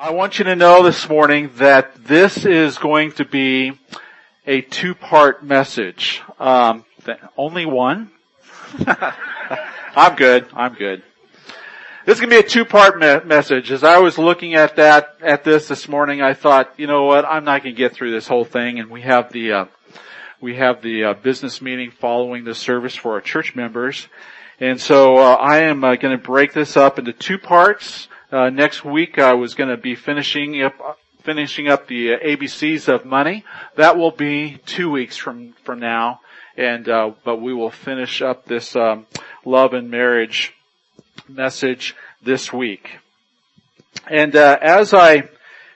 I want you to know this morning that this is going to be a two-part message. Um, only one? I'm good. I'm good. This is going to be a two-part me- message. As I was looking at that, at this this morning, I thought, you know what, I'm not going to get through this whole thing, and we have the, uh, we have the uh, business meeting following the service for our church members. And so uh, I am uh, going to break this up into two parts. Uh, next week I was going to be finishing up finishing up the uh, ABCs of money. That will be two weeks from from now, and uh, but we will finish up this um, love and marriage message this week. And uh, as I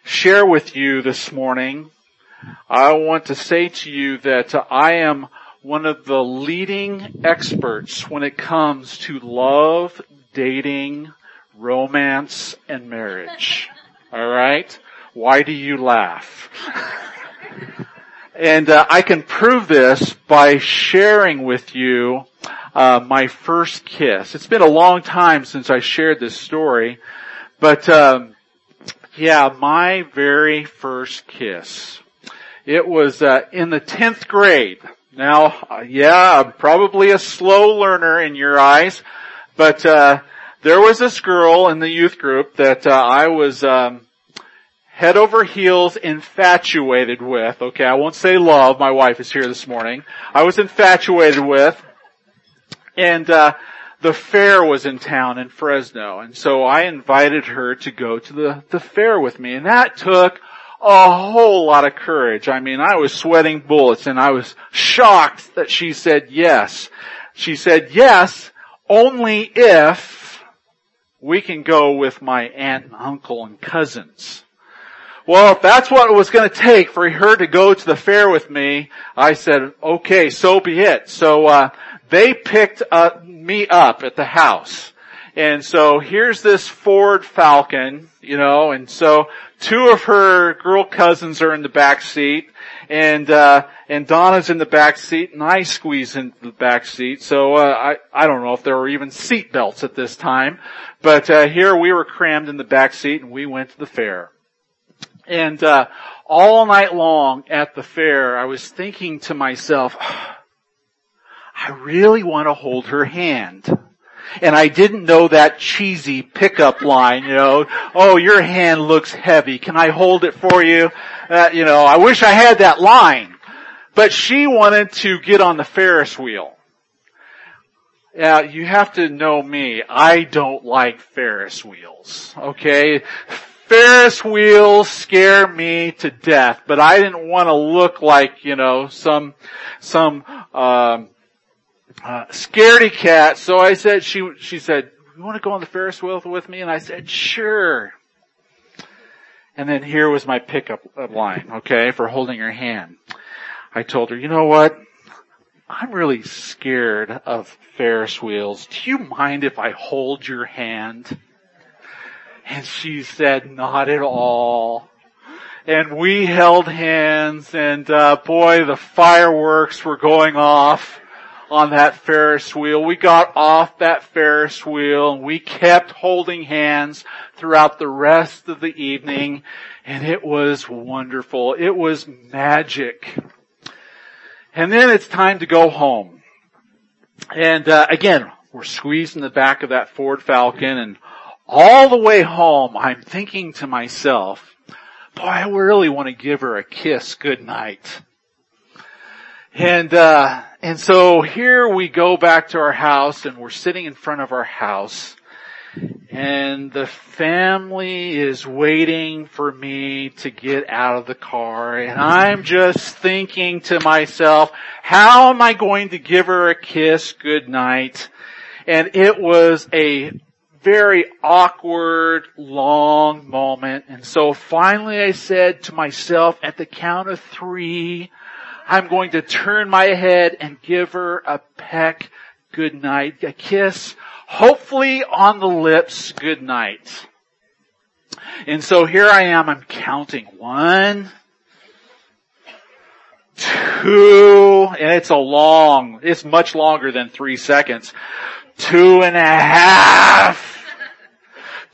share with you this morning, I want to say to you that I am one of the leading experts when it comes to love, dating, romance and marriage. Alright? Why do you laugh? and uh, I can prove this by sharing with you uh, my first kiss. It's been a long time since I shared this story, but um, yeah, my very first kiss. It was uh, in the tenth grade. Now, uh, yeah, I'm probably a slow learner in your eyes, but uh, there was this girl in the youth group that uh, I was um, head over heels infatuated with. Okay, I won't say love. My wife is here this morning. I was infatuated with, and uh, the fair was in town in Fresno, and so I invited her to go to the the fair with me, and that took a whole lot of courage. I mean, I was sweating bullets, and I was shocked that she said yes. She said yes only if we can go with my aunt and uncle and cousins. Well, if that's what it was going to take for her to go to the fair with me, I said, okay, so be it. So, uh, they picked uh, me up at the house. And so here's this Ford Falcon, you know, and so two of her girl cousins are in the back seat and uh, and Donna's in the back seat, and I squeeze into the back seat. So uh, I I don't know if there were even seat belts at this time, but uh, here we were crammed in the back seat, and we went to the fair. And uh, all night long at the fair, I was thinking to myself, I really want to hold her hand. And I didn't know that cheesy pickup line, you know, oh, your hand looks heavy. Can I hold it for you? Uh, you know, I wish I had that line. But she wanted to get on the Ferris wheel. Now, you have to know me. I don't like Ferris wheels. Okay? Ferris wheels scare me to death, but I didn't want to look like, you know, some, some, um, uh, scaredy cat. So I said, she, she said, you want to go on the Ferris wheel with me? And I said, sure. And then here was my pickup line, okay, for holding her hand. I told her, you know what? I'm really scared of Ferris wheels. Do you mind if I hold your hand? And she said, not at all. And we held hands and uh, boy, the fireworks were going off on that Ferris wheel. We got off that Ferris wheel and we kept holding hands throughout the rest of the evening and it was wonderful. It was magic. And then it's time to go home. And uh, again, we're squeezed in the back of that Ford Falcon and all the way home I'm thinking to myself, boy, I really want to give her a kiss good night. And, uh, and so here we go back to our house and we're sitting in front of our house and the family is waiting for me to get out of the car and I'm just thinking to myself, how am I going to give her a kiss good night? And it was a very awkward, long moment. And so finally I said to myself at the count of three, I'm going to turn my head and give her a peck good night, a kiss, hopefully on the lips good night. And so here I am, I'm counting. One, two, and it's a long, it's much longer than three seconds, two and a half,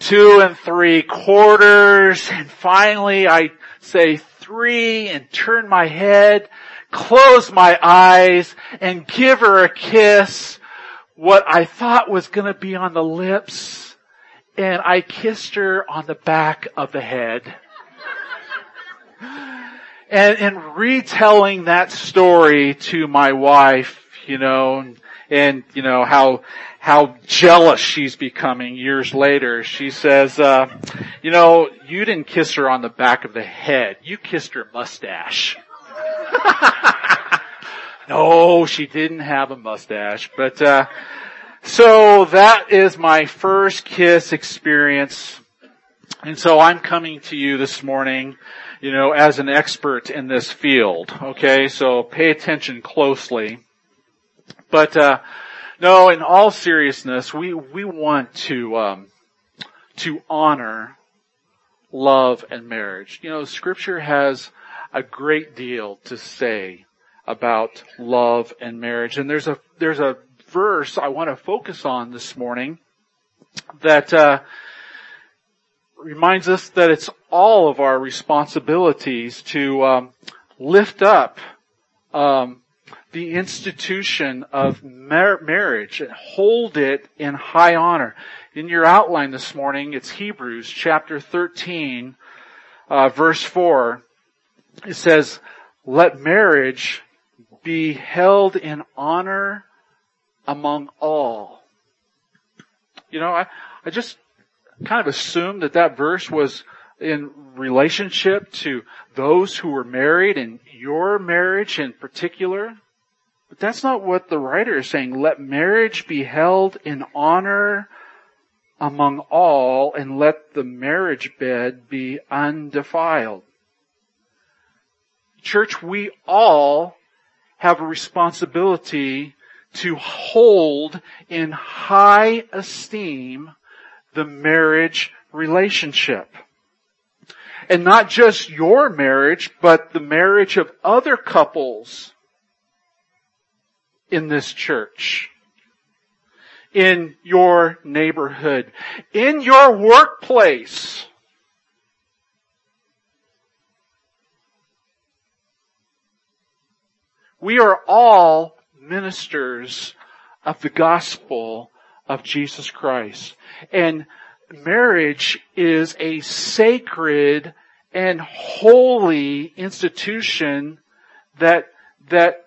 two and three quarters, and finally I say three and turn my head, close my eyes, and give her a kiss, what I thought was gonna be on the lips, and I kissed her on the back of the head. And in retelling that story to my wife, you know, and you know how how jealous she's becoming years later. She says, uh, "You know, you didn't kiss her on the back of the head. You kissed her mustache." no, she didn't have a mustache, but uh, so that is my first kiss experience, and so I'm coming to you this morning you know, as an expert in this field. Okay, so pay attention closely. But uh, no, in all seriousness, we we want to um, to honor love and marriage. You know, Scripture has a great deal to say about love and marriage, and there's a there's a verse I want to focus on this morning that. Uh, reminds us that it's all of our responsibilities to um, lift up um, the institution of mar- marriage and hold it in high honor. In your outline this morning, it's Hebrews chapter 13, uh, verse 4. It says, let marriage be held in honor among all. You know, I, I just kind of assumed that that verse was in relationship to those who were married and your marriage in particular. But that's not what the writer is saying. Let marriage be held in honor among all and let the marriage bed be undefiled. Church, we all have a responsibility to hold in high esteem the marriage relationship. And not just your marriage, but the marriage of other couples in this church, in your neighborhood, in your workplace. We are all ministers of the gospel of Jesus Christ. And marriage is a sacred and holy institution that, that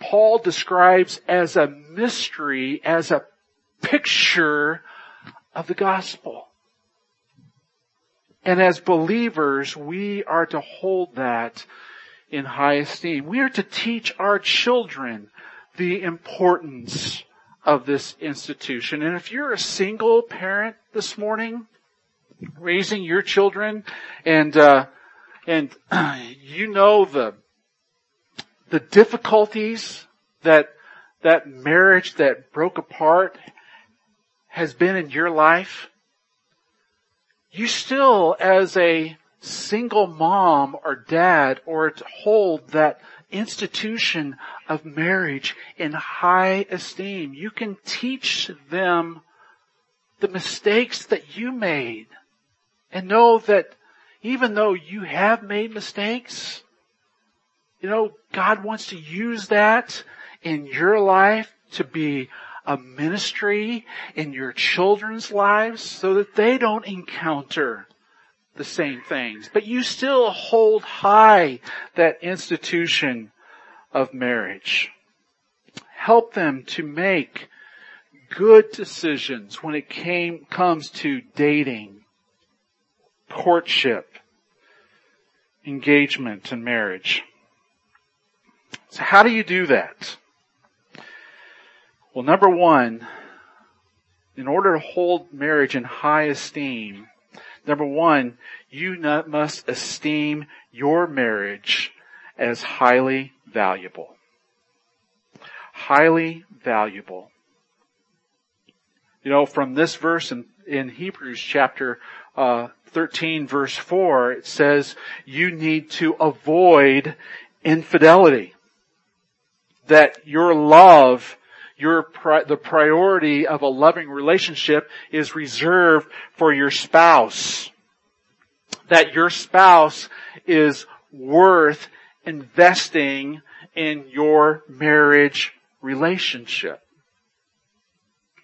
Paul describes as a mystery, as a picture of the gospel. And as believers, we are to hold that in high esteem. We are to teach our children the importance of this institution. And if you're a single parent this morning, raising your children, and uh, and you know the the difficulties that that marriage that broke apart has been in your life, you still, as a single mom or dad, or to hold that institution of marriage in high esteem. You can teach them the mistakes that you made and know that even though you have made mistakes, you know, God wants to use that in your life to be a ministry in your children's lives so that they don't encounter the same things, but you still hold high that institution of marriage. Help them to make good decisions when it came, comes to dating, courtship, engagement, and marriage. So how do you do that? Well, number one, in order to hold marriage in high esteem, Number one, you must esteem your marriage as highly valuable. Highly valuable. You know, from this verse in, in Hebrews chapter uh, 13 verse 4, it says you need to avoid infidelity. That your love, your pri- the priority of a loving relationship is reserved for your spouse. That your spouse is worth investing in your marriage relationship.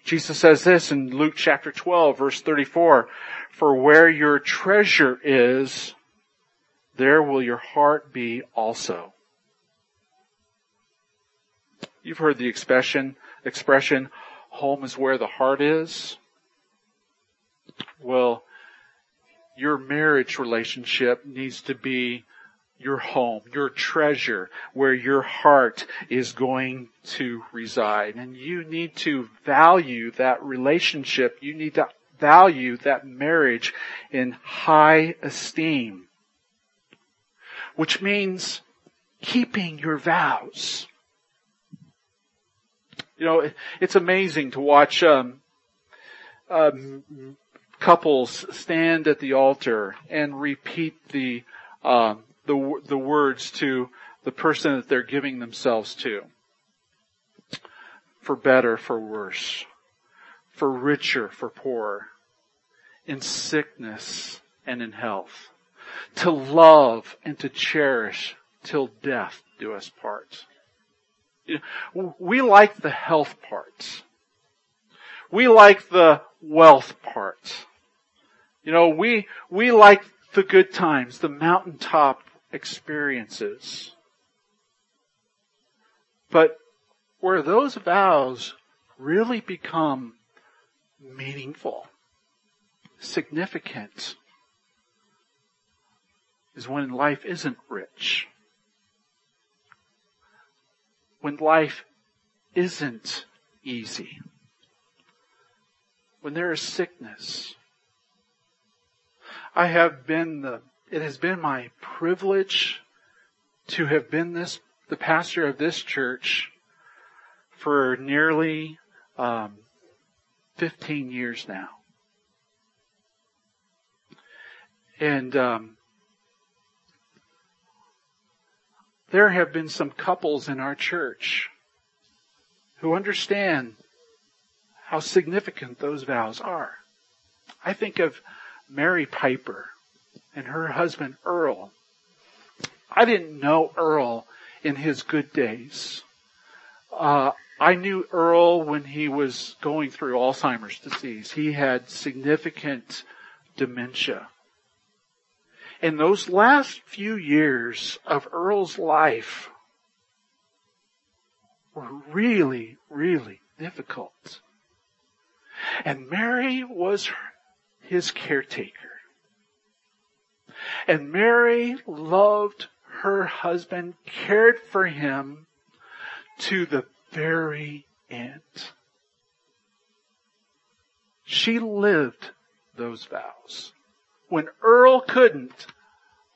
Jesus says this in Luke chapter 12 verse 34, for where your treasure is, there will your heart be also. You've heard the expression, expression, home is where the heart is. Well, your marriage relationship needs to be your home, your treasure, where your heart is going to reside. And you need to value that relationship. You need to value that marriage in high esteem. Which means keeping your vows. You know, it's amazing to watch um, um, couples stand at the altar and repeat the um, the, the words to the person that they're giving themselves to. For better, for worse. For richer, for poorer. In sickness and in health. To love and to cherish till death do us part. We like the health parts. We like the wealth parts. You know, we, we like the good times, the mountaintop experiences. But where those vows really become meaningful, significant, is when life isn't rich. When life isn't easy. When there is sickness. I have been the it has been my privilege to have been this, the pastor of this church for nearly um, 15 years now. And um, there have been some couples in our church who understand how significant those vows are. I think of Mary Piper and her husband Earl. I didn't know Earl in his good days. Uh, I knew Earl when he was going through Alzheimer's disease. He had significant dementia. In those last few years of Earl's life were really, really difficult. And Mary was his caretaker. And Mary loved her husband, cared for him to the very end. She lived those vows. When Earl couldn't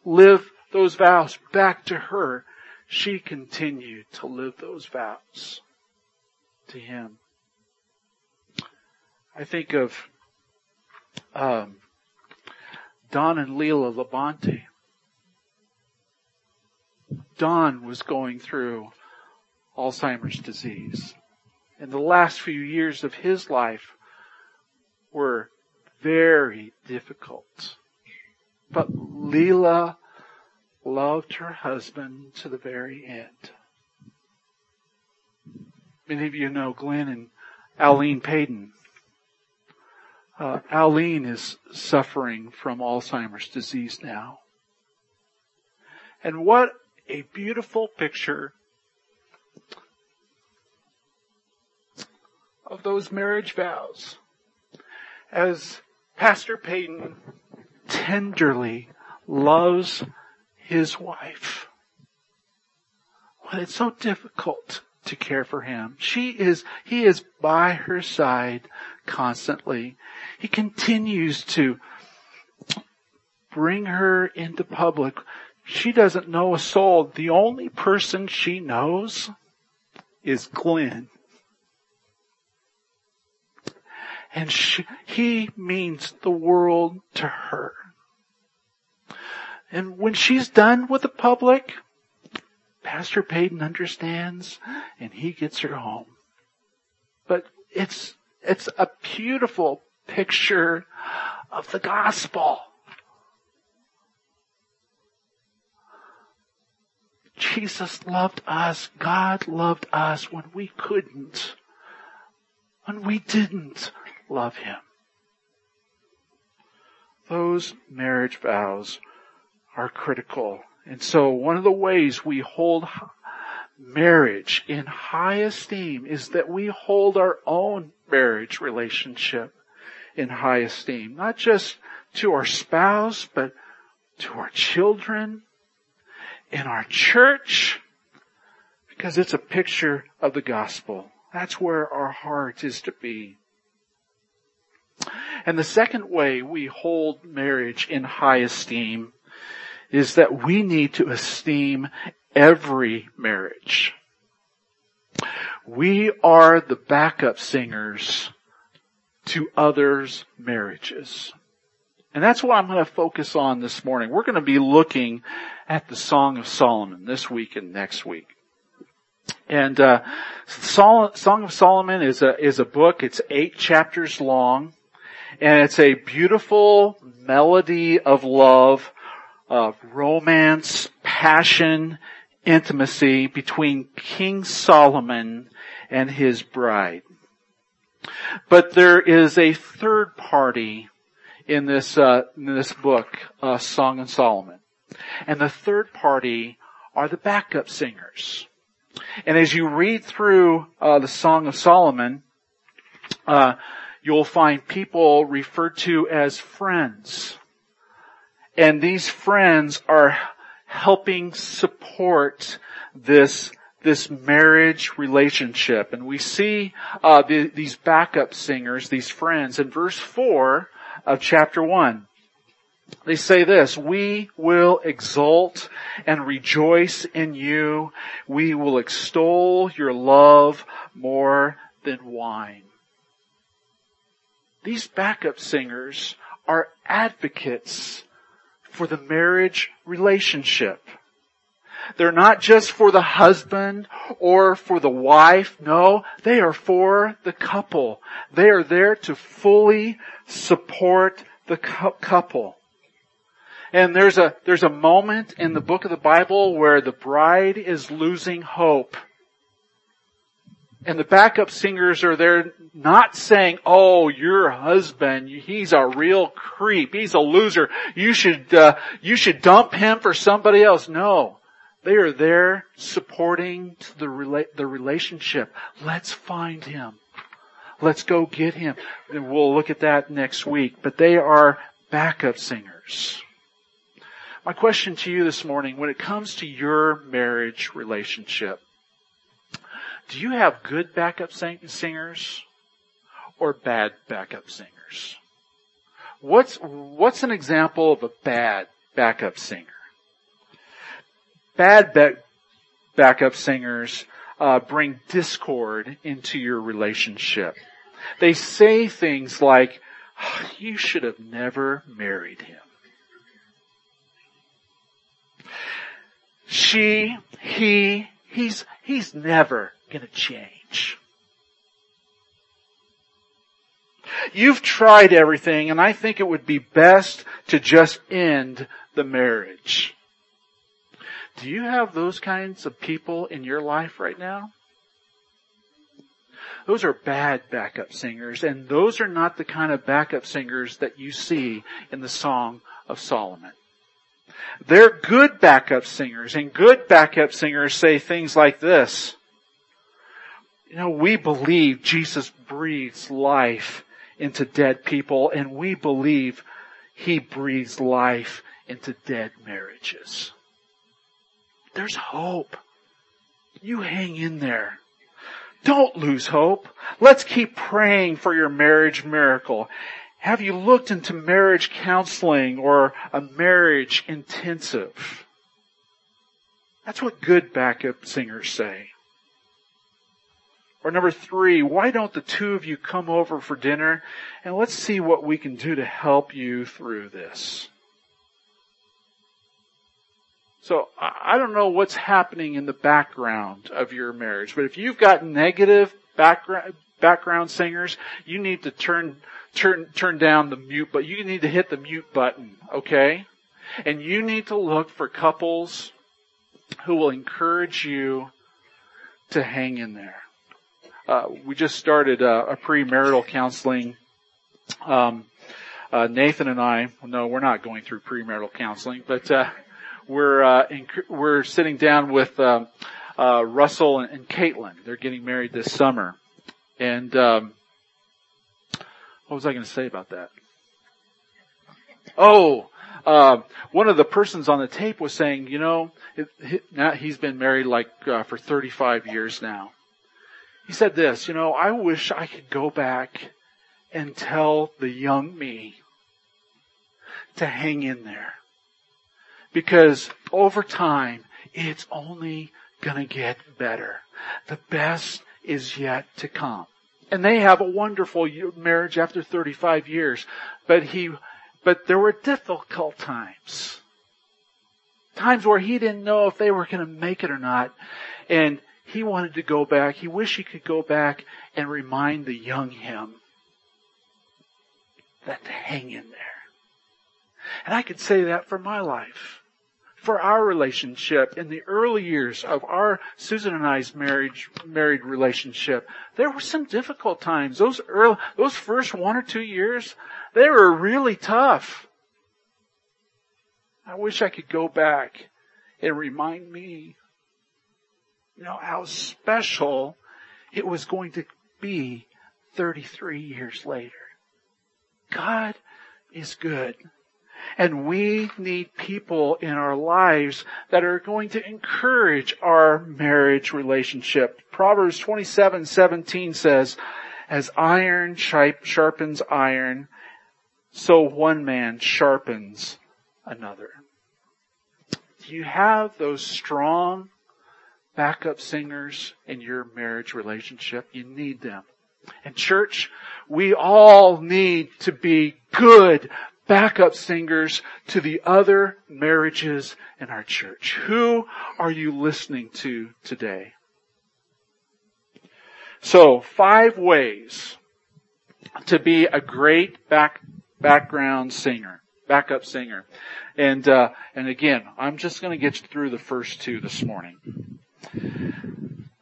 live those vows back to her, she continued to live those vows to him. I think of um, Don and Leila Labonte. Don was going through Alzheimer's disease. And the last few years of his life were very difficult. But Leila loved her husband to the very end. Many of you know Glenn and Aline Payton. Uh, Aline is suffering from Alzheimer's disease now. And what a beautiful picture of those marriage vows as Pastor Payton tenderly loves his wife. Well, it's so difficult to care for him. She is, he is by her side constantly. He continues to bring her into public. She doesn't know a soul. The only person she knows is Glenn. And he means the world to her. And when she's done with the public, Pastor Payton understands and he gets her home. but it's, it's a beautiful picture of the gospel. Jesus loved us. God loved us when we couldn't. When we didn't love Him. Those marriage vows are critical. And so one of the ways we hold marriage in high esteem is that we hold our own marriage relationship in high esteem. Not just to our spouse, but to our children, in our church, because it's a picture of the gospel. That's where our heart is to be. And the second way we hold marriage in high esteem is that we need to esteem every marriage. We are the backup singers to others' marriages. And that's what I'm going to focus on this morning. We're going to be looking at the Song of Solomon this week and next week. And uh, Song of Solomon is a is a book. It's eight chapters long, and it's a beautiful melody of love, of romance, passion, intimacy between King Solomon and his bride. But there is a third party in this uh, in this book, uh, Song and Solomon, and the third party are the backup singers. And as you read through uh, the Song of Solomon, uh, you'll find people referred to as friends, and these friends are helping support this this marriage relationship. And we see uh, the, these backup singers, these friends, in verse four of chapter 1. They say this, we will exult and rejoice in you. We will extol your love more than wine. These backup singers are advocates for the marriage relationship. They're not just for the husband or for the wife. No, they are for the couple. They are there to fully support the couple. And there's a, there's a moment in the book of the Bible where the bride is losing hope. And the backup singers are there not saying, oh, your husband, he's a real creep. He's a loser. You should, uh, you should dump him for somebody else. No. They are there supporting the, rela- the relationship. Let's find him. Let's go get him. And we'll look at that next week. But they are backup singers. My question to you this morning, when it comes to your marriage relationship, do you have good backup sing- singers or bad backup singers? What's, what's an example of a bad backup singer? Bad back, backup singers uh, bring discord into your relationship. They say things like, oh, you should have never married him. She, he, he's, he's never gonna change. You've tried everything and I think it would be best to just end the marriage. Do you have those kinds of people in your life right now? Those are bad backup singers, and those are not the kind of backup singers that you see in the Song of Solomon. They're good backup singers, and good backup singers say things like this. You know, we believe Jesus breathes life into dead people, and we believe He breathes life into dead marriages. There's hope. You hang in there. Don't lose hope. Let's keep praying for your marriage miracle. Have you looked into marriage counseling or a marriage intensive? That's what good backup singers say. Or number three, why don't the two of you come over for dinner and let's see what we can do to help you through this. So I don't know what's happening in the background of your marriage, but if you've got negative background, background singers, you need to turn, turn, turn down the mute, but you need to hit the mute button, okay? And you need to look for couples who will encourage you to hang in there. Uh, we just started a, a premarital counseling. Um, uh, Nathan and I, no, we're not going through premarital counseling, but uh, we're uh, we're sitting down with um, uh, Russell and, and Caitlin. They're getting married this summer, and um, what was I going to say about that? Oh, uh, one of the persons on the tape was saying, you know, it, it, now he's been married like uh, for 35 years now. He said this, you know, I wish I could go back and tell the young me to hang in there. Because over time, it's only gonna get better. The best is yet to come. And they have a wonderful marriage after 35 years. But he, but there were difficult times. Times where he didn't know if they were gonna make it or not. And he wanted to go back. He wished he could go back and remind the young him that to hang in there. And I could say that for my life. For our relationship in the early years of our Susan and I's marriage, married relationship, there were some difficult times. Those early, those first one or two years, they were really tough. I wish I could go back and remind me, you know, how special it was going to be 33 years later. God is good. And we need people in our lives that are going to encourage our marriage relationship. Proverbs 27, 17 says, as iron sharpens iron, so one man sharpens another. Do you have those strong backup singers in your marriage relationship? You need them. And church, we all need to be good backup singers to the other marriages in our church. Who are you listening to today? So, five ways to be a great back, background singer, backup singer. And, uh, and again, I'm just going to get you through the first two this morning.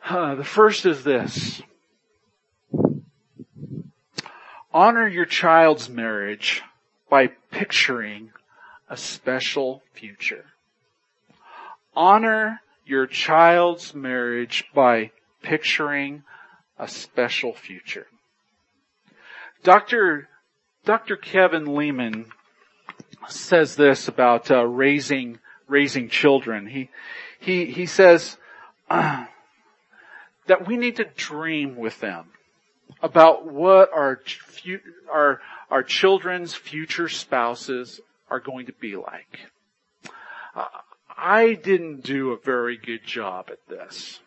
Uh, the first is this. Honor your child's marriage by picturing a special future. Honor your child's marriage by picturing a special future. Dr. Dr. Kevin Leman says this about uh, raising raising children. He he he says that we need to dream with them about what our our our children's future spouses are going to be like. Uh, I didn't do a very good job at this,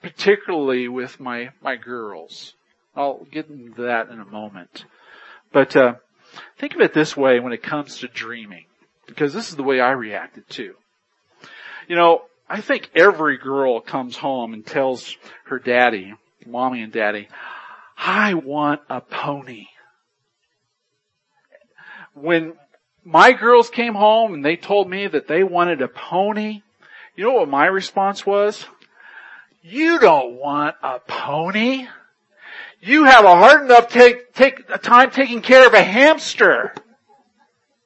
particularly with my my girls. I'll get into that in a moment, but uh, think of it this way when it comes to dreaming, because this is the way I reacted too. You know, I think every girl comes home and tells her daddy, mommy and daddy, I want a pony. When my girls came home and they told me that they wanted a pony, you know what my response was? You don't want a pony. You have a hard enough take, take time taking care of a hamster.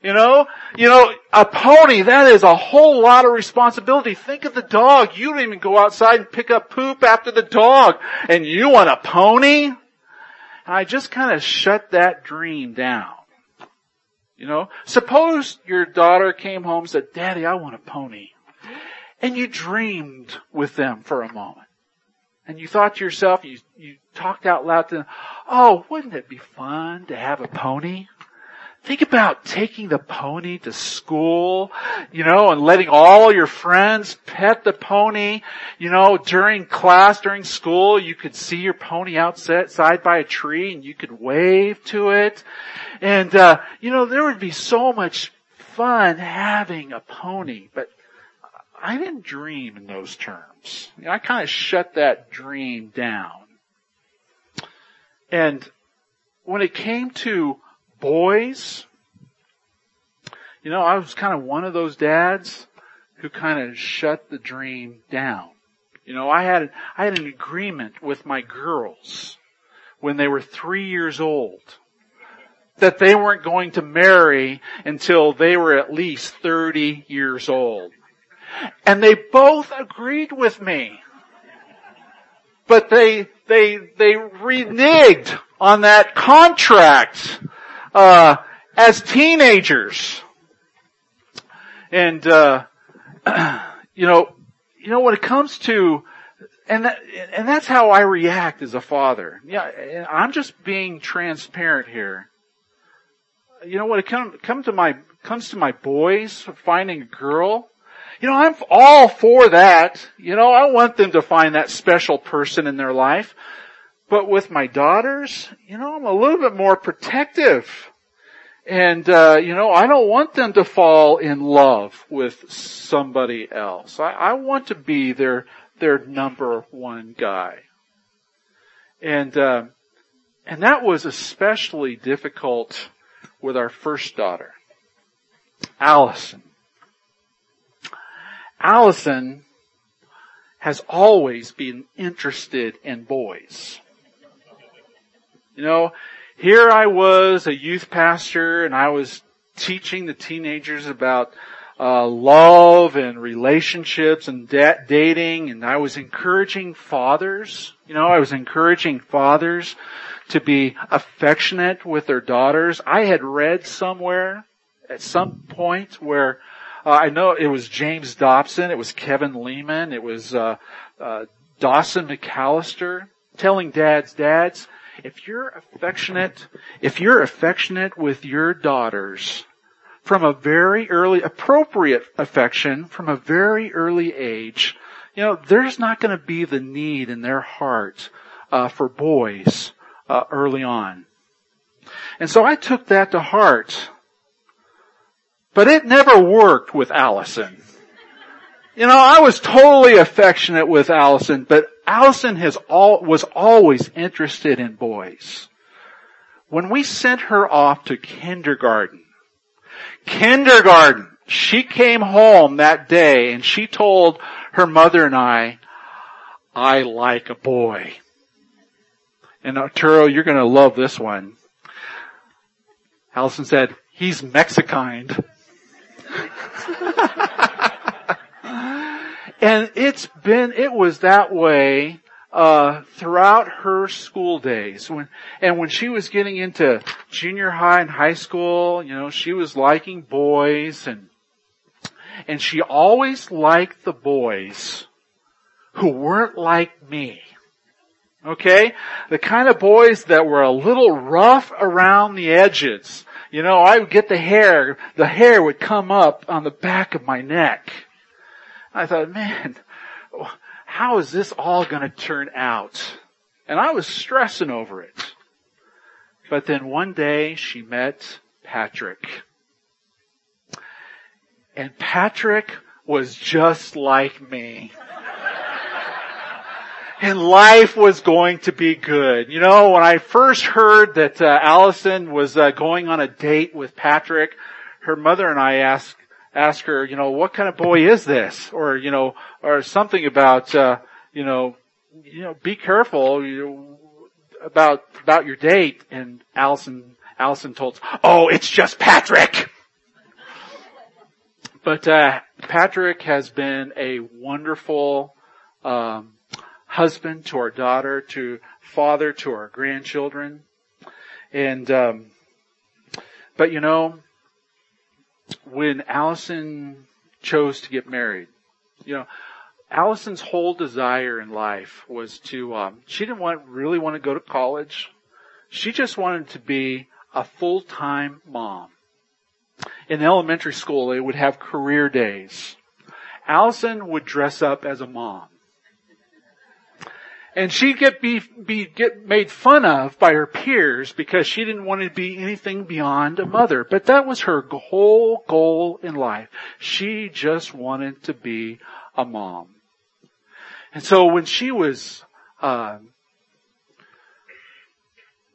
You know, you know, a pony, that is a whole lot of responsibility. Think of the dog. You don't even go outside and pick up poop after the dog. And you want a pony? And I just kind of shut that dream down. You know, suppose your daughter came home and said, Daddy, I want a pony. And you dreamed with them for a moment. And you thought to yourself, you, you talked out loud to them, oh, wouldn't it be fun to have a pony? Think about taking the pony to school, you know, and letting all your friends pet the pony. You know, during class, during school, you could see your pony outside by a tree and you could wave to it. And, uh, you know, there would be so much fun having a pony, but I didn't dream in those terms. You know, I kind of shut that dream down. and when it came to boys, you know, I was kind of one of those dads who kind of shut the dream down. You know, I had, I had an agreement with my girls when they were three years old that they weren't going to marry until they were at least 30 years old. And they both agreed with me. But they, they, they reneged on that contract, uh, as teenagers. And, uh, you know, you know, when it comes to, and that, and that's how I react as a father. Yeah, I'm just being transparent here. You know, when it comes come to my comes to my boys finding a girl, you know, I'm all for that. You know, I want them to find that special person in their life. But with my daughters, you know, I'm a little bit more protective. And, uh, you know, I don't want them to fall in love with somebody else. I, I want to be their, their number one guy. And, uh, and that was especially difficult with our first daughter, Allison. Allison has always been interested in boys. You know, here I was, a youth pastor, and I was teaching the teenagers about uh, love and relationships and da- dating, and I was encouraging fathers. You know, I was encouraging fathers to be affectionate with their daughters. I had read somewhere at some point where uh, I know it was James Dobson, it was Kevin Leman, it was uh, uh Dawson McAllister telling dads, dads, if you're affectionate, if you're affectionate with your daughters from a very early, appropriate affection from a very early age, you know, there's not going to be the need in their heart uh, for boys uh, early on. And so I took that to heart. But it never worked with Allison. You know, I was totally affectionate with Allison, but Allison has all, was always interested in boys. When we sent her off to kindergarten, kindergarten, she came home that day and she told her mother and I, I like a boy. And uh, Arturo, you're gonna love this one. Allison said, he's Mexican. And it's been, it was that way, uh, throughout her school days. When, and when she was getting into junior high and high school, you know, she was liking boys and, and she always liked the boys who weren't like me. Okay? The kind of boys that were a little rough around the edges. You know, I would get the hair, the hair would come up on the back of my neck. I thought, man, how is this all going to turn out? And I was stressing over it. But then one day she met Patrick. And Patrick was just like me. and life was going to be good. You know, when I first heard that uh, Allison was uh, going on a date with Patrick, her mother and I asked ask her, you know, what kind of boy is this? Or, you know, or something about, uh, you know, you know, be careful you know, about, about your date. And Allison, Allison told, oh, it's just Patrick! But, uh, Patrick has been a wonderful, um, husband to our daughter, to father to our grandchildren. And, um, but you know, when Allison chose to get married, you know, Allison's whole desire in life was to, um, she didn't want, really want to go to college. She just wanted to be a full-time mom. In elementary school, they would have career days. Allison would dress up as a mom and she'd get be, be get made fun of by her peers because she didn't want to be anything beyond a mother. But that was her whole goal in life. She just wanted to be a mom. And so when she was uh,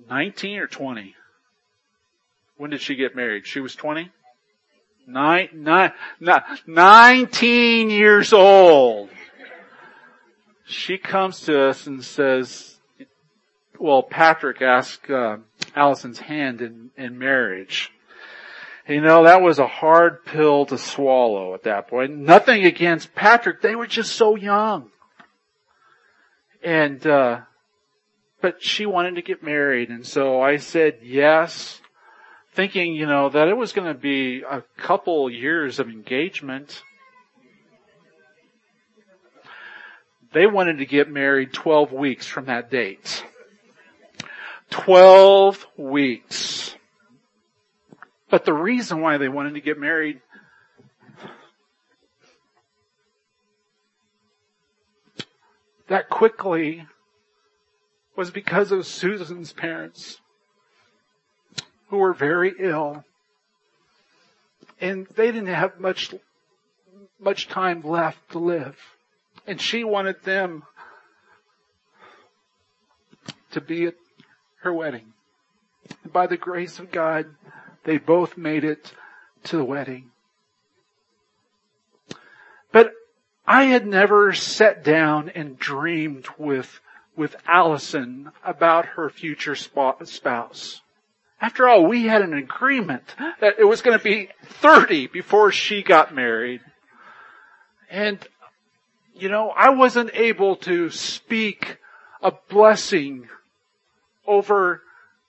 19 or 20? When did she get married? She was 20? Nine, nine, nine, 19 years old. She comes to us and says, well, Patrick asked uh, Allison's hand in, in marriage. You know, that was a hard pill to swallow at that point. Nothing against Patrick. They were just so young. And, uh, but she wanted to get married. And so I said yes, thinking, you know, that it was going to be a couple years of engagement. They wanted to get married 12 weeks from that date. 12 weeks. But the reason why they wanted to get married that quickly was because of Susan's parents who were very ill and they didn't have much much time left to live and she wanted them to be at her wedding. And by the grace of God, they both made it to the wedding. But I had never sat down and dreamed with, with Allison about her future spouse. After all, we had an agreement that it was going to be 30 before she got married. And, you know, I wasn't able to speak a blessing over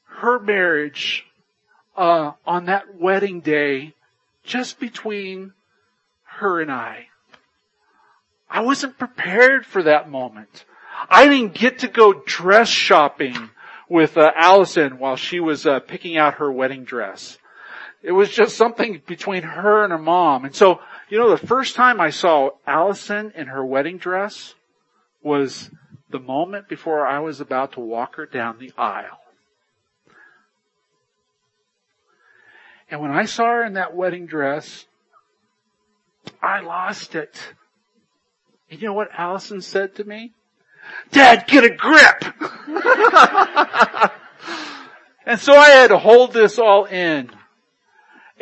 her marriage uh, on that wedding day just between her and I. I wasn't prepared for that moment. I didn't get to go dress shopping with uh, Allison while she was uh, picking out her wedding dress. It was just something between her and her mom. And so, you know, the first time I saw Allison in her wedding dress was the moment before I was about to walk her down the aisle. And when I saw her in that wedding dress, I lost it. And you know what Allison said to me? Dad, get a grip! and so I had to hold this all in.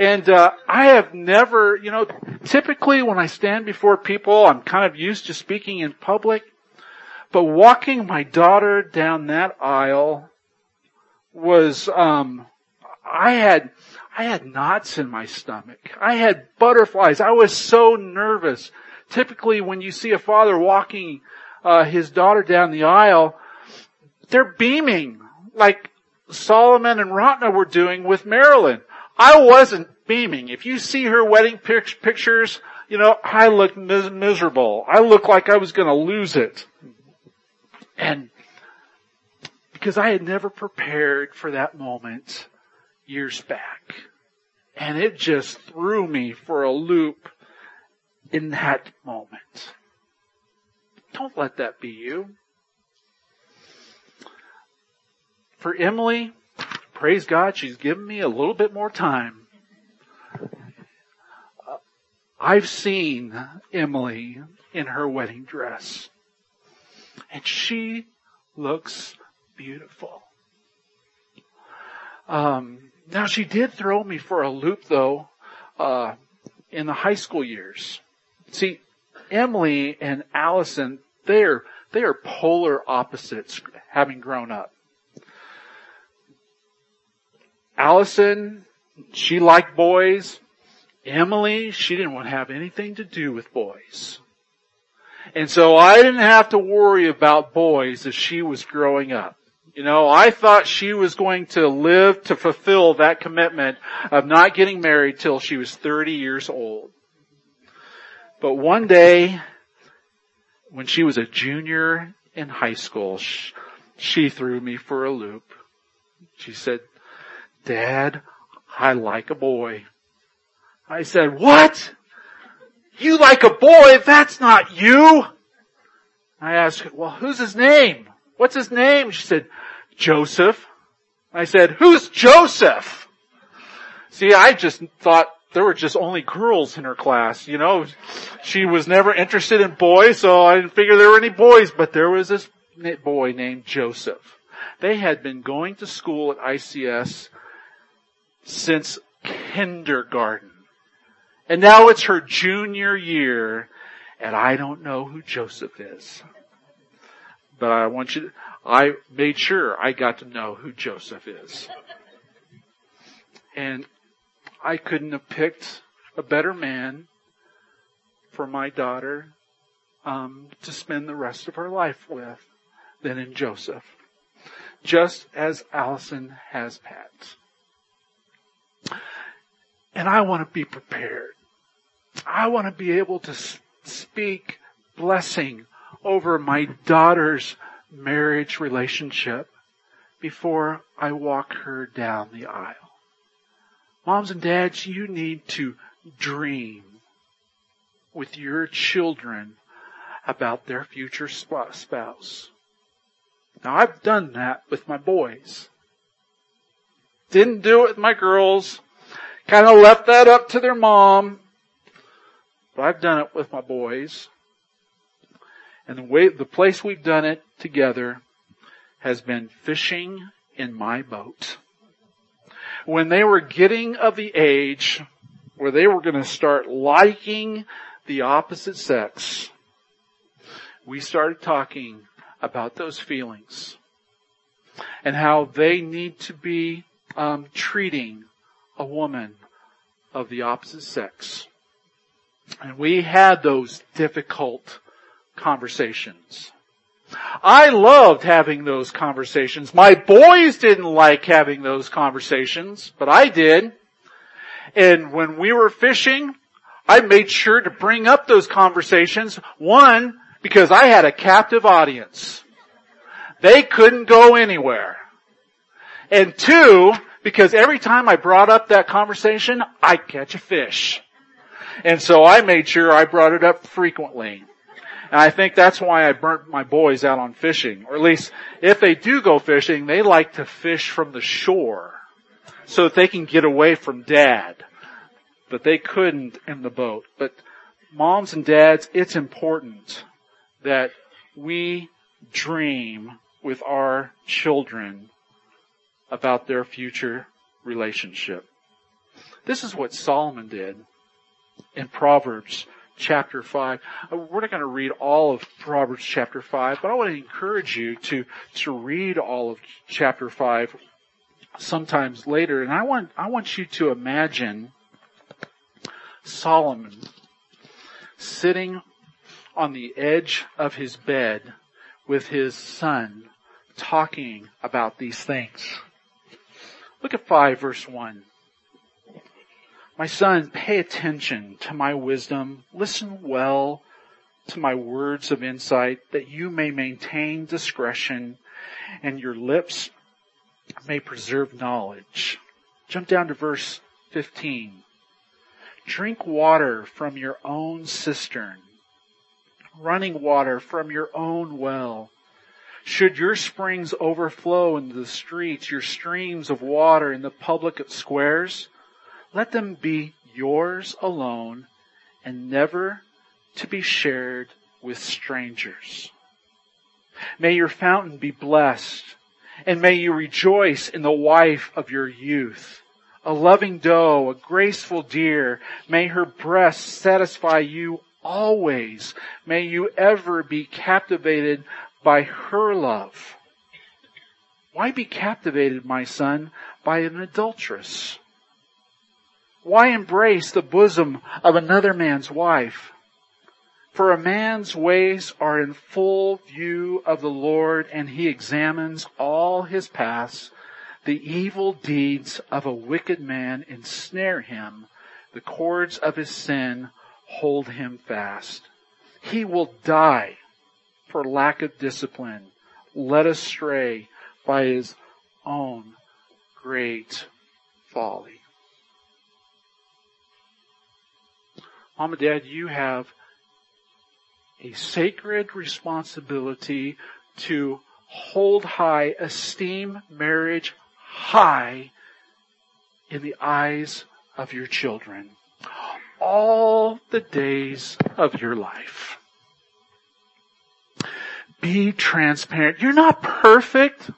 And uh, I have never, you know, typically when I stand before people, I'm kind of used to speaking in public. But walking my daughter down that aisle was, um, I had, I had knots in my stomach. I had butterflies. I was so nervous. Typically when you see a father walking uh, his daughter down the aisle, they're beaming like Solomon and Ratna were doing with Marilyn. I wasn't beaming. If you see her wedding pictures, you know, I look mis- miserable. I look like I was going to lose it. And because I had never prepared for that moment years back. And it just threw me for a loop in that moment. Don't let that be you. For Emily, praise God, she's given me a little bit more time. I've seen Emily in her wedding dress. And she looks beautiful. Um, now she did throw me for a loop though, uh, in the high school years. See, Emily and Allison, they're, they are polar opposites having grown up. Allison, she liked boys. Emily, she didn't want to have anything to do with boys. And so I didn't have to worry about boys as she was growing up. You know, I thought she was going to live to fulfill that commitment of not getting married till she was 30 years old. But one day, when she was a junior in high school, she threw me for a loop. She said, Dad, I like a boy. I said, what? You like a boy? That's not you. I asked, well, who's his name? What's his name? She said, Joseph. I said, who's Joseph? See, I just thought there were just only girls in her class, you know. She was never interested in boys, so I didn't figure there were any boys, but there was this boy named Joseph. They had been going to school at ICS since kindergarten. And now it's her junior year and I don't know who Joseph is. But I want you to, I made sure I got to know who Joseph is. And I couldn't have picked a better man for my daughter um, to spend the rest of her life with than in Joseph. Just as Allison has Pat. And I want to be prepared. I want to be able to speak blessing over my daughter's marriage relationship before I walk her down the aisle. Moms and dads, you need to dream with your children about their future spouse. Now I've done that with my boys. Didn't do it with my girls. Kind of left that up to their mom. But I've done it with my boys. And the way, the place we've done it together has been fishing in my boat. When they were getting of the age where they were going to start liking the opposite sex, we started talking about those feelings and how they need to be um, treating a woman of the opposite sex. And we had those difficult conversations. I loved having those conversations. My boys didn't like having those conversations, but I did. And when we were fishing, I made sure to bring up those conversations. One, because I had a captive audience. They couldn't go anywhere. And two, because every time I brought up that conversation, I'd catch a fish. And so I made sure I brought it up frequently. And I think that's why I burnt my boys out on fishing. Or at least, if they do go fishing, they like to fish from the shore. So that they can get away from dad. But they couldn't in the boat. But moms and dads, it's important that we dream with our children about their future relationship. This is what Solomon did in Proverbs chapter 5. Uh, we're not going to read all of Proverbs chapter 5, but I want to encourage you to, to read all of chapter 5 sometimes later. And I want, I want you to imagine Solomon sitting on the edge of his bed with his son talking about these things. Look at 5 verse 1. My son, pay attention to my wisdom. Listen well to my words of insight that you may maintain discretion and your lips may preserve knowledge. Jump down to verse 15. Drink water from your own cistern, running water from your own well. Should your springs overflow into the streets, your streams of water in the public squares, let them be yours alone and never to be shared with strangers. May your fountain be blessed and may you rejoice in the wife of your youth. A loving doe, a graceful deer, may her breast satisfy you always. May you ever be captivated by her love. Why be captivated, my son, by an adulteress? Why embrace the bosom of another man's wife? For a man's ways are in full view of the Lord and he examines all his paths. The evil deeds of a wicked man ensnare him. The cords of his sin hold him fast. He will die for lack of discipline, led astray by his own great folly. Mom and Dad, you have a sacred responsibility to hold high, esteem marriage high in the eyes of your children all the days of your life. Be transparent. You're not perfect.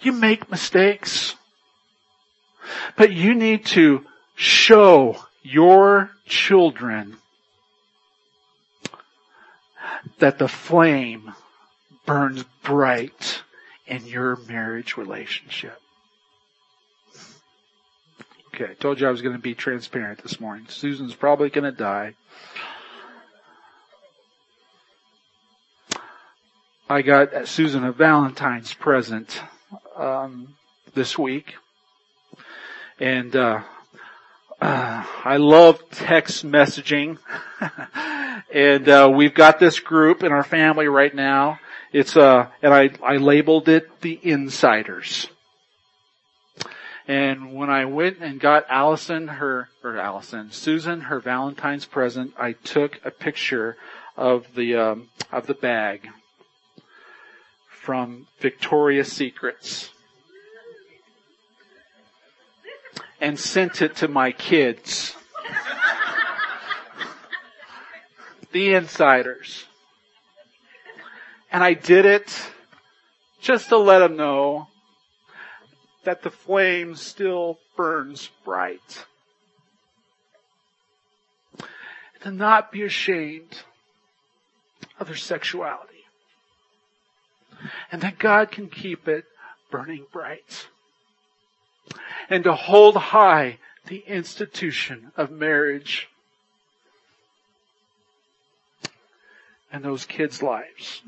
You make mistakes. But you need to show your children that the flame burns bright in your marriage relationship. Okay, I told you I was going to be transparent this morning. Susan's probably going to die. I got Susan a Valentine's present um, this week, and uh, uh, I love text messaging, and uh, we've got this group in our family right now. It's uh, and I I labeled it the insiders. And when I went and got Allison her, or Allison, Susan her Valentine's present, I took a picture of the, um, of the bag from Victoria's Secrets and sent it to my kids. the insiders. And I did it just to let them know that the flame still burns bright. To not be ashamed of their sexuality. And that God can keep it burning bright. And to hold high the institution of marriage and those kids' lives.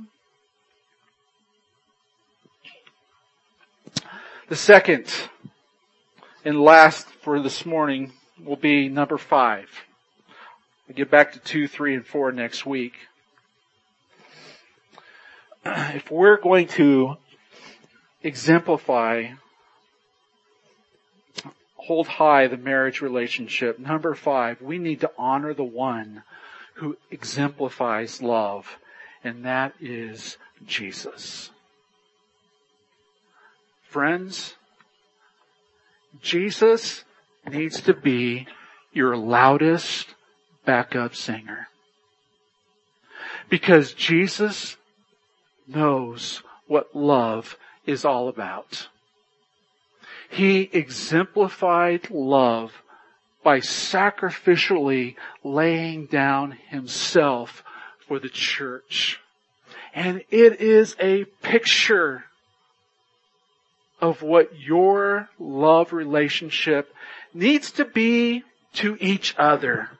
The second and last for this morning will be number five. We'll get back to two, three, and four next week. If we're going to exemplify, hold high the marriage relationship, number five, we need to honor the one who exemplifies love, and that is Jesus. Friends, Jesus needs to be your loudest backup singer. Because Jesus knows what love is all about. He exemplified love by sacrificially laying down himself for the church. And it is a picture of what your love relationship needs to be to each other.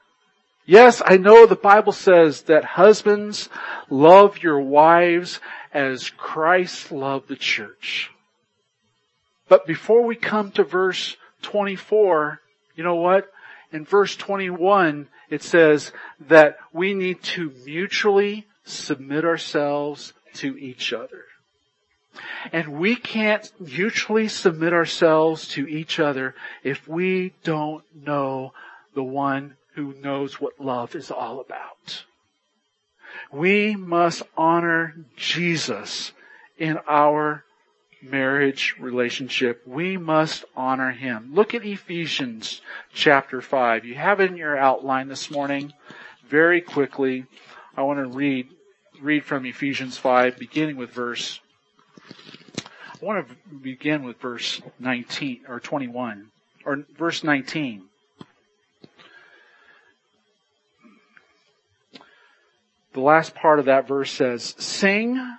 Yes, I know the Bible says that husbands love your wives as Christ loved the church. But before we come to verse 24, you know what? In verse 21, it says that we need to mutually submit ourselves to each other. And we can't mutually submit ourselves to each other if we don't know the one who knows what love is all about. We must honor Jesus in our marriage relationship. We must honor Him. Look at Ephesians chapter 5. You have it in your outline this morning. Very quickly, I want to read, read from Ephesians 5, beginning with verse I want to begin with verse 19 or 21 or verse 19. The last part of that verse says, sing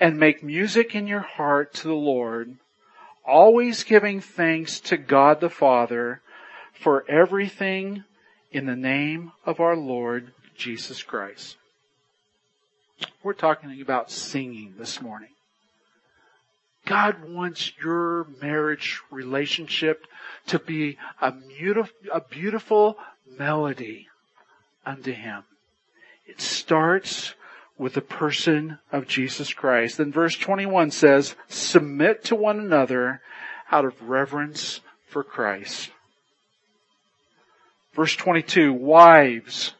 and make music in your heart to the Lord, always giving thanks to God the Father for everything in the name of our Lord Jesus Christ. We're talking about singing this morning. God wants your marriage relationship to be a beautiful, a beautiful melody unto Him. It starts with the person of Jesus Christ. Then verse 21 says, submit to one another out of reverence for Christ. Verse 22, wives,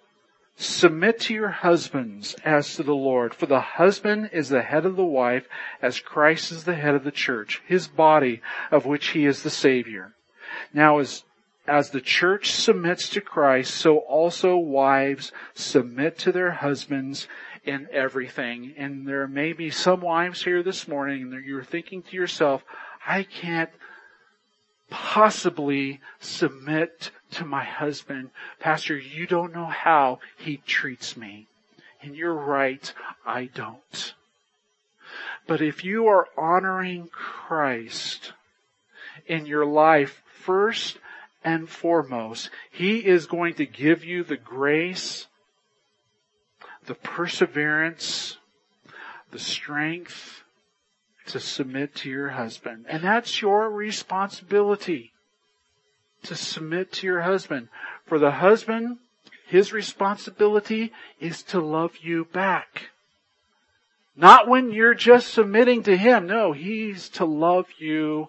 Submit to your husbands as to the Lord, for the husband is the head of the wife, as Christ is the head of the church, his body, of which he is the Savior. Now as, as the church submits to Christ, so also wives submit to their husbands in everything. And there may be some wives here this morning and you're thinking to yourself, I can't possibly submit to my husband. Pastor, you don't know how he treats me. And you're right, I don't. But if you are honoring Christ in your life first and foremost, He is going to give you the grace, the perseverance, the strength to submit to your husband. And that's your responsibility to submit to your husband. For the husband, his responsibility is to love you back. Not when you're just submitting to him. No, he's to love you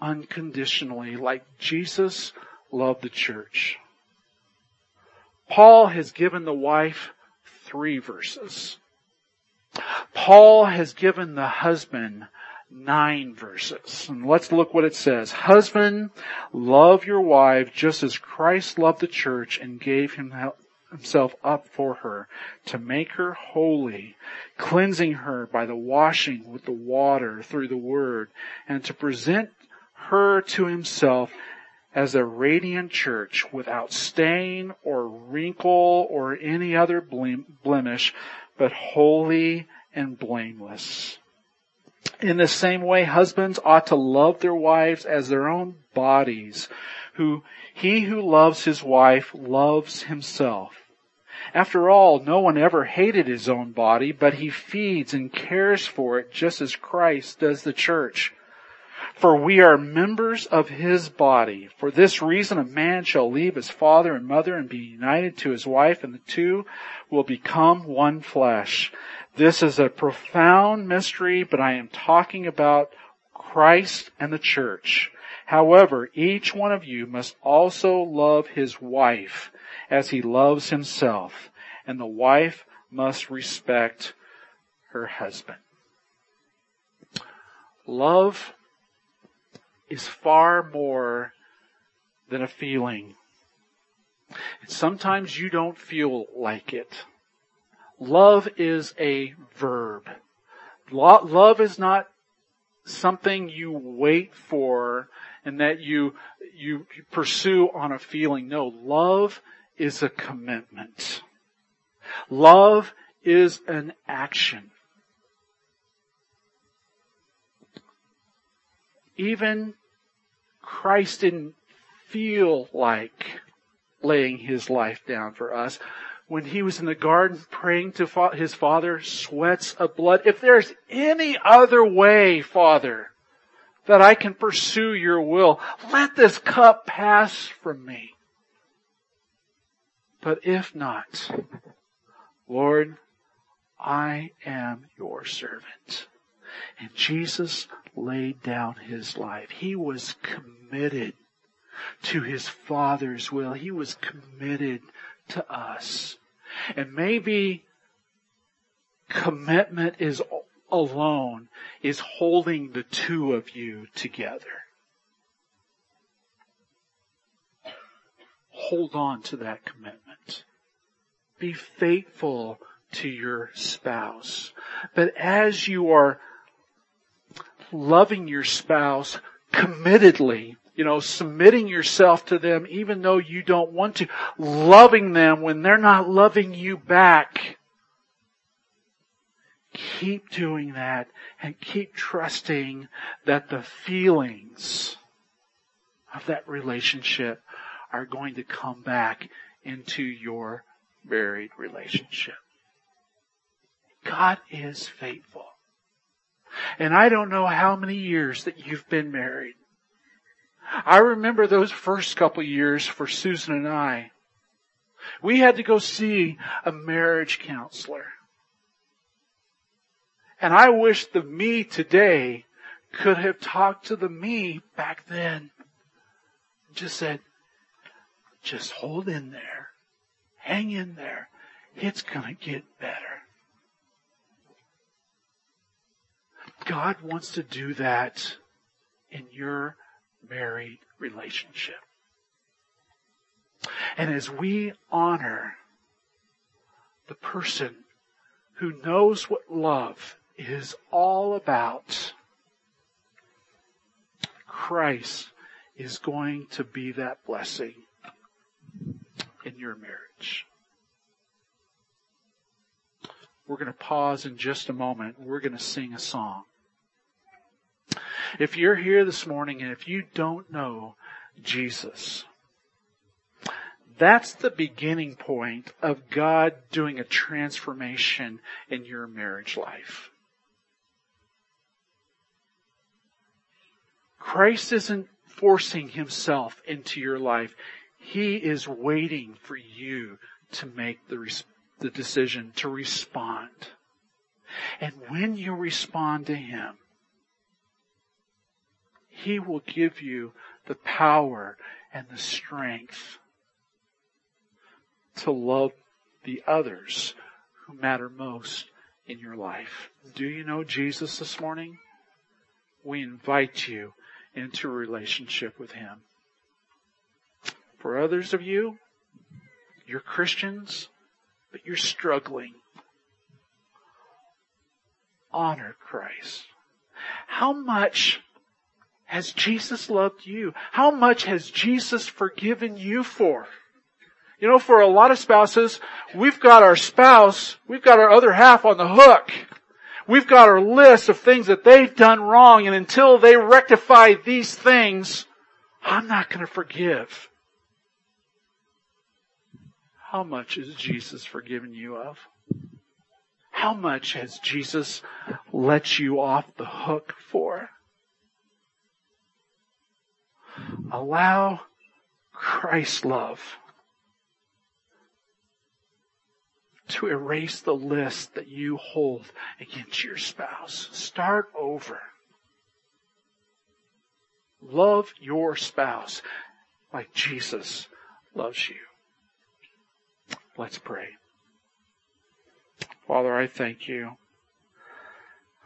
unconditionally like Jesus loved the church. Paul has given the wife three verses. Paul has given the husband nine verses. And let's look what it says. Husband, love your wife just as Christ loved the church and gave himself up for her to make her holy, cleansing her by the washing with the water through the word and to present her to himself as a radiant church without stain or wrinkle or any other blemish, but holy and blameless. In the same way, husbands ought to love their wives as their own bodies, who he who loves his wife loves himself. After all, no one ever hated his own body, but he feeds and cares for it just as Christ does the church for we are members of his body. For this reason a man shall leave his father and mother and be united to his wife and the two will become one flesh. This is a profound mystery, but I am talking about Christ and the church. However, each one of you must also love his wife as he loves himself, and the wife must respect her husband. Love is far more than a feeling. And sometimes you don't feel like it. Love is a verb. Love is not something you wait for and that you, you pursue on a feeling. No, love is a commitment. Love is an action. Even Christ didn't feel like laying his life down for us. When he was in the garden praying to his father, sweats of blood. If there's any other way, Father, that I can pursue your will, let this cup pass from me. But if not, Lord, I am your servant. And Jesus laid down his life. He was committed to his Father's will. He was committed to us. And maybe commitment is alone is holding the two of you together. Hold on to that commitment. Be faithful to your spouse. But as you are loving your spouse committedly, you know, submitting yourself to them even though you don't want to, loving them when they're not loving you back. Keep doing that and keep trusting that the feelings of that relationship are going to come back into your married relationship. God is faithful. And I don't know how many years that you've been married. I remember those first couple years for Susan and I. We had to go see a marriage counselor. And I wish the me today could have talked to the me back then. Just said, just hold in there. Hang in there. It's gonna get better. God wants to do that in your married relationship. And as we honor the person who knows what love is all about, Christ is going to be that blessing in your marriage. We're going to pause in just a moment. We're going to sing a song. If you're here this morning and if you don't know Jesus, that's the beginning point of God doing a transformation in your marriage life. Christ isn't forcing himself into your life. He is waiting for you to make the, the decision to respond. And when you respond to him, he will give you the power and the strength to love the others who matter most in your life. Do you know Jesus this morning? We invite you into a relationship with Him. For others of you, you're Christians, but you're struggling. Honor Christ. How much has Jesus loved you? How much has Jesus forgiven you for? You know, for a lot of spouses, we've got our spouse, we've got our other half on the hook. We've got our list of things that they've done wrong and until they rectify these things, I'm not going to forgive. How much has Jesus forgiven you of? How much has Jesus let you off the hook for? Allow Christ's love to erase the list that you hold against your spouse. Start over. Love your spouse like Jesus loves you. Let's pray. Father, I thank you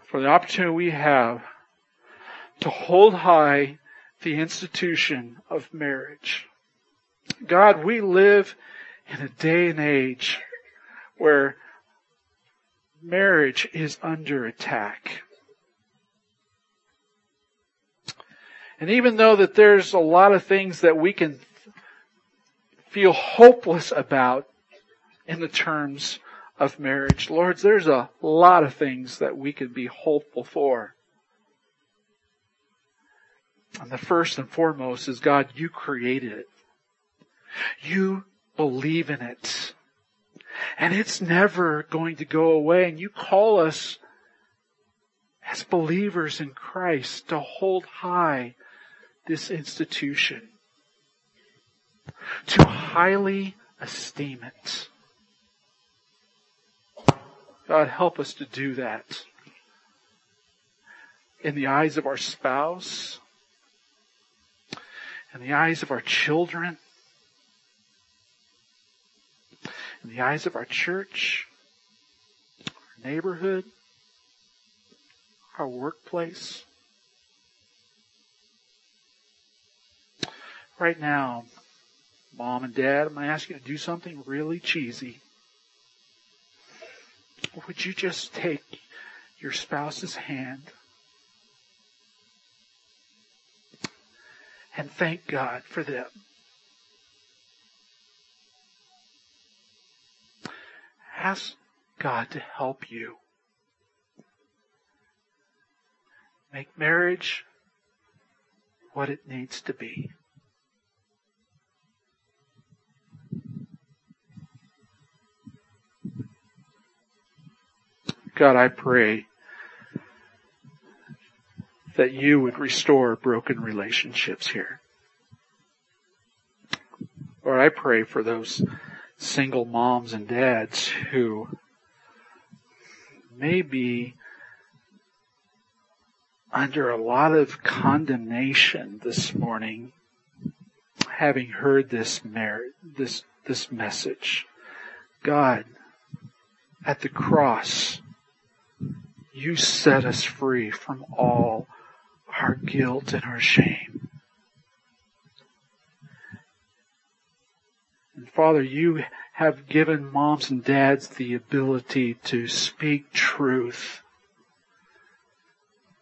for the opportunity we have to hold high the institution of marriage. God, we live in a day and age where marriage is under attack. And even though that there's a lot of things that we can feel hopeless about in the terms of marriage, Lord, there's a lot of things that we can be hopeful for. And the first and foremost is God, you created it. You believe in it. And it's never going to go away. And you call us as believers in Christ to hold high this institution. To highly esteem it. God, help us to do that. In the eyes of our spouse, in the eyes of our children, in the eyes of our church, our neighborhood, our workplace. Right now, mom and dad, I'm going to ask you to do something really cheesy. Would you just take your spouse's hand and thank God for them. Ask God to help you. Make marriage what it needs to be. God, I pray that you would restore broken relationships here. Or I pray for those single moms and dads who may be under a lot of condemnation this morning, having heard this merit, this, this message. God, at the cross, you set us free from all our guilt and our shame. And Father, you have given moms and dads the ability to speak truth,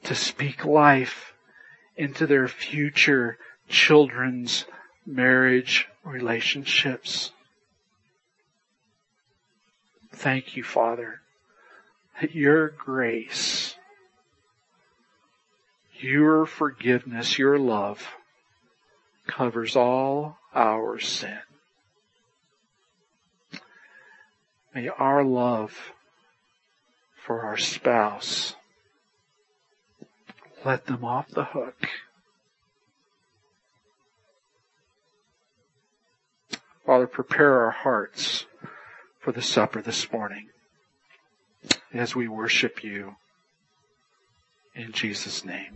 to speak life into their future children's marriage relationships. Thank you, Father, that your grace, your forgiveness, your love covers all our sin. May our love for our spouse let them off the hook. Father, prepare our hearts for the supper this morning as we worship you in Jesus' name.